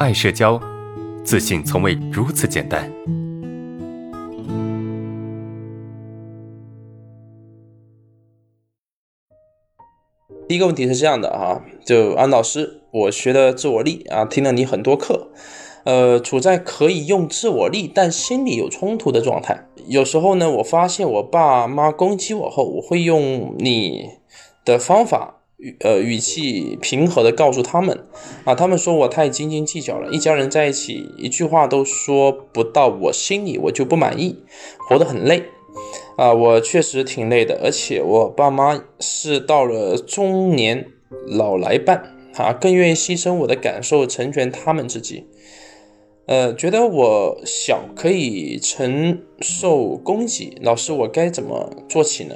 爱社交，自信从未如此简单。第一个问题是这样的啊，就安老师，我学的自我力啊，听了你很多课，呃，处在可以用自我力，但心里有冲突的状态。有时候呢，我发现我爸妈攻击我后，我会用你的方法。语呃语气平和的告诉他们，啊，他们说我太斤斤计较了，一家人在一起一句话都说不到我心里，我就不满意，活得很累，啊，我确实挺累的，而且我爸妈是到了中年老来伴，啊，更愿意牺牲我的感受成全他们自己，呃，觉得我小可以承受攻击，老师我该怎么做起呢？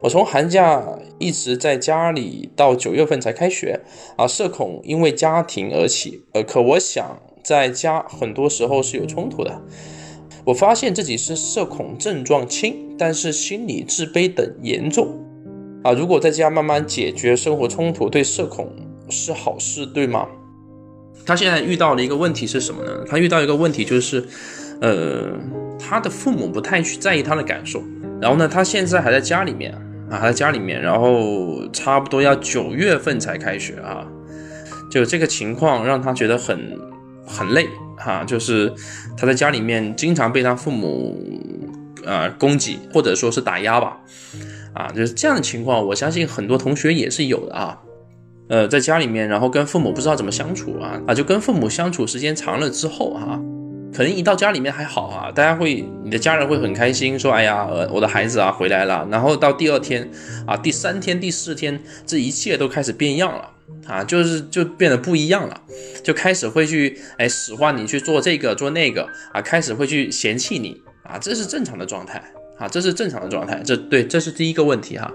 我从寒假一直在家里，到九月份才开学啊。社恐因为家庭而起，呃，可我想在家很多时候是有冲突的。我发现自己是社恐症状轻，但是心理自卑等严重啊。如果在家慢慢解决生活冲突，对社恐是好事，对吗？他现在遇到的一个问题是什么呢？他遇到一个问题就是，呃，他的父母不太去在意他的感受，然后呢，他现在还在家里面。啊，在家里面，然后差不多要九月份才开学啊，就这个情况让他觉得很很累哈，就是他在家里面经常被他父母啊攻击或者说是打压吧，啊，就是这样的情况，我相信很多同学也是有的啊，呃，在家里面，然后跟父母不知道怎么相处啊，啊，就跟父母相处时间长了之后哈。可能一到家里面还好啊，大家会，你的家人会很开心，说，哎呀，我的孩子啊回来了。然后到第二天啊，第三天、第四天，这一切都开始变样了啊，就是就变得不一样了，就开始会去，哎，使唤你去做这个做那个啊，开始会去嫌弃你啊，这是正常的状态啊，这是正常的状态，这对，这是第一个问题哈。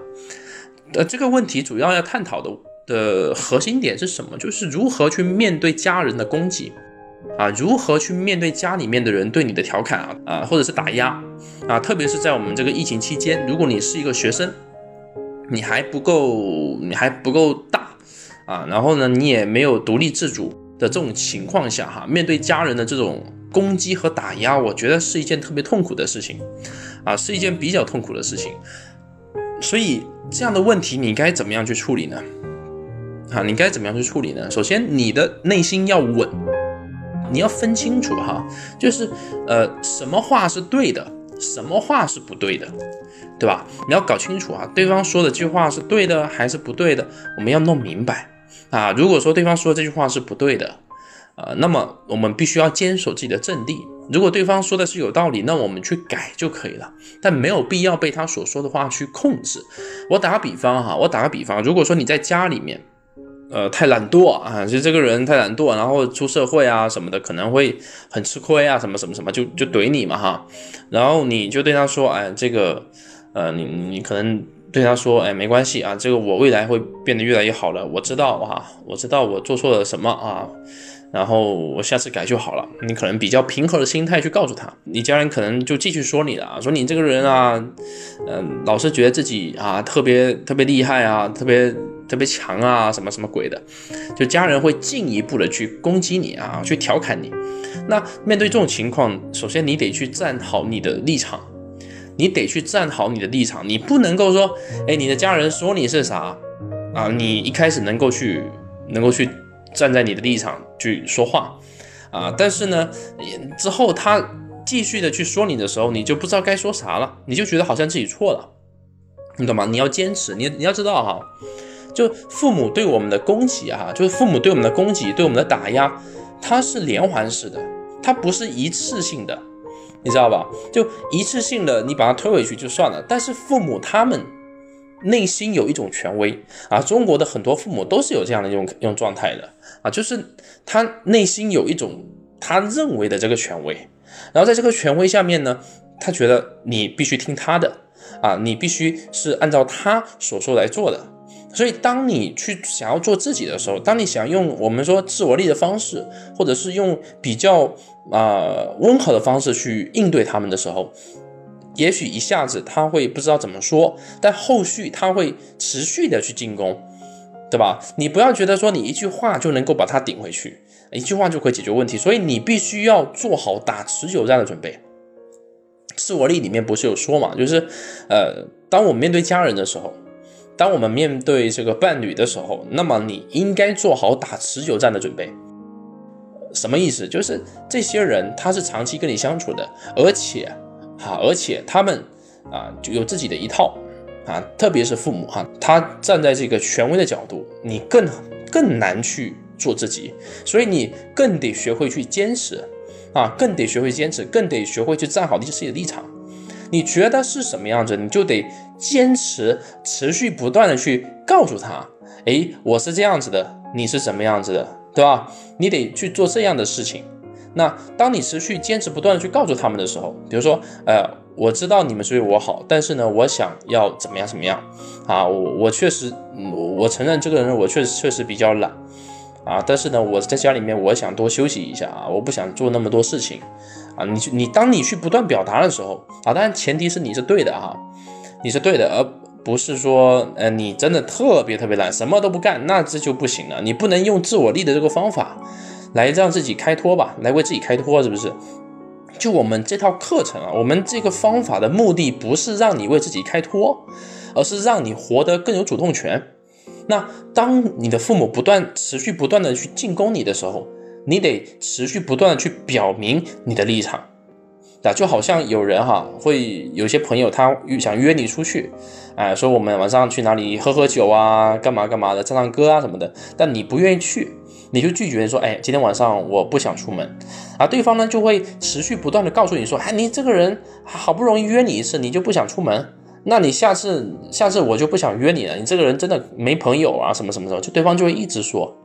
呃，这个问题主要要探讨的的核心点是什么？就是如何去面对家人的攻击。啊，如何去面对家里面的人对你的调侃啊啊，或者是打压啊？特别是在我们这个疫情期间，如果你是一个学生，你还不够，你还不够大啊，然后呢，你也没有独立自主的这种情况下哈，面对家人的这种攻击和打压，我觉得是一件特别痛苦的事情啊，是一件比较痛苦的事情。所以这样的问题，你该怎么样去处理呢？啊，你该怎么样去处理呢？首先，你的内心要稳。你要分清楚哈，就是呃，什么话是对的，什么话是不对的，对吧？你要搞清楚啊，对方说的这句话是对的还是不对的，我们要弄明白啊。如果说对方说这句话是不对的，呃，那么我们必须要坚守自己的阵地。如果对方说的是有道理，那我们去改就可以了，但没有必要被他所说的话去控制。我打个比方哈，我打个比方，如果说你在家里面。呃，太懒惰啊！就这个人太懒惰，然后出社会啊什么的，可能会很吃亏啊，什么什么什么，就就怼你嘛哈。然后你就对他说，哎，这个，呃，你你可能对他说，哎，没关系啊，这个我未来会变得越来越好了，我知道哈，我知道我做错了什么啊，然后我下次改就好了。你可能比较平和的心态去告诉他，你家人可能就继续说你了，说你这个人啊，嗯，老是觉得自己啊特别特别厉害啊，特别。特别强啊，什么什么鬼的，就家人会进一步的去攻击你啊，去调侃你。那面对这种情况，首先你得去站好你的立场，你得去站好你的立场，你不能够说，哎，你的家人说你是啥啊，你一开始能够去，能够去站在你的立场去说话啊，但是呢，之后他继续的去说你的时候，你就不知道该说啥了，你就觉得好像自己错了，你懂吗？你要坚持，你你要知道哈。就父母对我们的攻击啊，就是父母对我们的攻击，对我们的打压，它是连环式的，它不是一次性的，你知道吧？就一次性的，你把它推回去就算了。但是父母他们内心有一种权威啊，中国的很多父母都是有这样的一种一种状态的啊，就是他内心有一种他认为的这个权威，然后在这个权威下面呢，他觉得你必须听他的啊，你必须是按照他所说来做的。所以，当你去想要做自己的时候，当你想用我们说自我力的方式，或者是用比较啊温和的方式去应对他们的时候，也许一下子他会不知道怎么说，但后续他会持续的去进攻，对吧？你不要觉得说你一句话就能够把他顶回去，一句话就可以解决问题。所以你必须要做好打持久战的准备。自我力里面不是有说嘛，就是呃，当我们面对家人的时候，当我们面对这个伴侣的时候，那么你应该做好打持久战的准备。什么意思？就是这些人他是长期跟你相处的，而且哈，而且他们啊就有自己的一套啊，特别是父母哈，他站在这个权威的角度，你更更难去做自己，所以你更得学会去坚持啊，更得学会坚持，更得学会去站好自己的立场。你觉得是什么样子，你就得坚持，持续不断的去告诉他，哎，我是这样子的，你是什么样子的。对吧？你得去做这样的事情。那当你持续坚持不断的去告诉他们的时候，比如说，呃，我知道你们是为我好，但是呢，我想要怎么样怎么样啊？我我确实，我承认这个人我确实确实比较懒啊。但是呢，我在家里面我想多休息一下啊，我不想做那么多事情啊。你去你当你去不断表达的时候啊，当然前提是你是对的哈，你是对的，而。不是说，呃，你真的特别特别懒，什么都不干，那这就不行了。你不能用自我力的这个方法来让自己开脱吧，来为自己开脱，是不是？就我们这套课程啊，我们这个方法的目的不是让你为自己开脱，而是让你活得更有主动权。那当你的父母不断、持续、不断的去进攻你的时候，你得持续不断的去表明你的立场。啊，就好像有人哈，会有些朋友他想约你出去，哎，说我们晚上去哪里喝喝酒啊，干嘛干嘛的，唱唱歌啊什么的，但你不愿意去，你就拒绝说，哎，今天晚上我不想出门，啊，对方呢就会持续不断的告诉你说，哎，你这个人好不容易约你一次，你就不想出门，那你下次下次我就不想约你了，你这个人真的没朋友啊，什么什么什么，就对方就会一直说，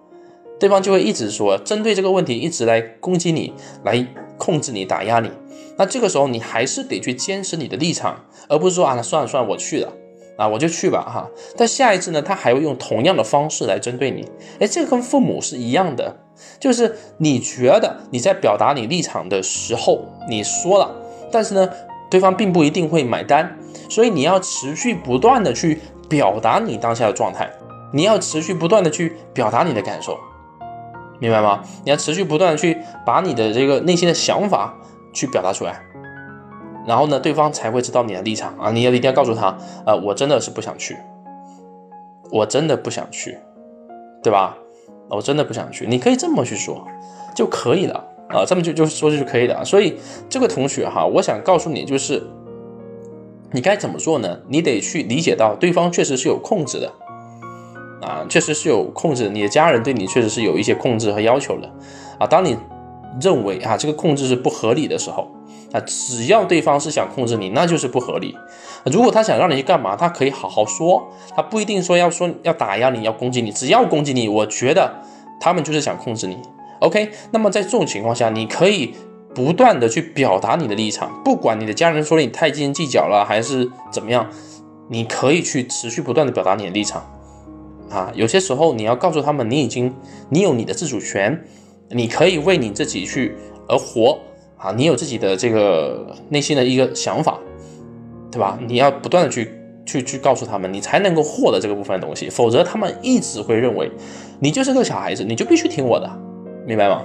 对方就会一直说，针对这个问题一直来攻击你，来控制你，打压你。那这个时候你还是得去坚持你的立场，而不是说啊，那算了算了，我去了啊，我就去吧哈。但下一次呢，他还会用同样的方式来针对你。哎，这个跟父母是一样的，就是你觉得你在表达你立场的时候，你说了，但是呢，对方并不一定会买单，所以你要持续不断的去表达你当下的状态，你要持续不断的去表达你的感受，明白吗？你要持续不断的去把你的这个内心的想法。去表达出来，然后呢，对方才会知道你的立场啊！你要一定要告诉他，呃，我真的是不想去，我真的不想去，对吧？我真的不想去，你可以这么去说就可以了啊，这么就就说就可以了。所以这个同学哈，我想告诉你，就是你该怎么做呢？你得去理解到对方确实是有控制的啊，确实是有控制，你的家人对你确实是有一些控制和要求的啊。当你认为啊，这个控制是不合理的时候啊，只要对方是想控制你，那就是不合理。如果他想让你去干嘛，他可以好好说，他不一定说要说要打压你，要攻击你，只要攻击你，我觉得他们就是想控制你。OK，那么在这种情况下，你可以不断的去表达你的立场，不管你的家人说你太斤斤计较了，还是怎么样，你可以去持续不断的表达你的立场啊。有些时候你要告诉他们，你已经你有你的自主权。你可以为你自己去而活啊！你有自己的这个内心的一个想法，对吧？你要不断的去去去告诉他们，你才能够获得这个部分的东西，否则他们一直会认为你就是个小孩子，你就必须听我的，明白吗？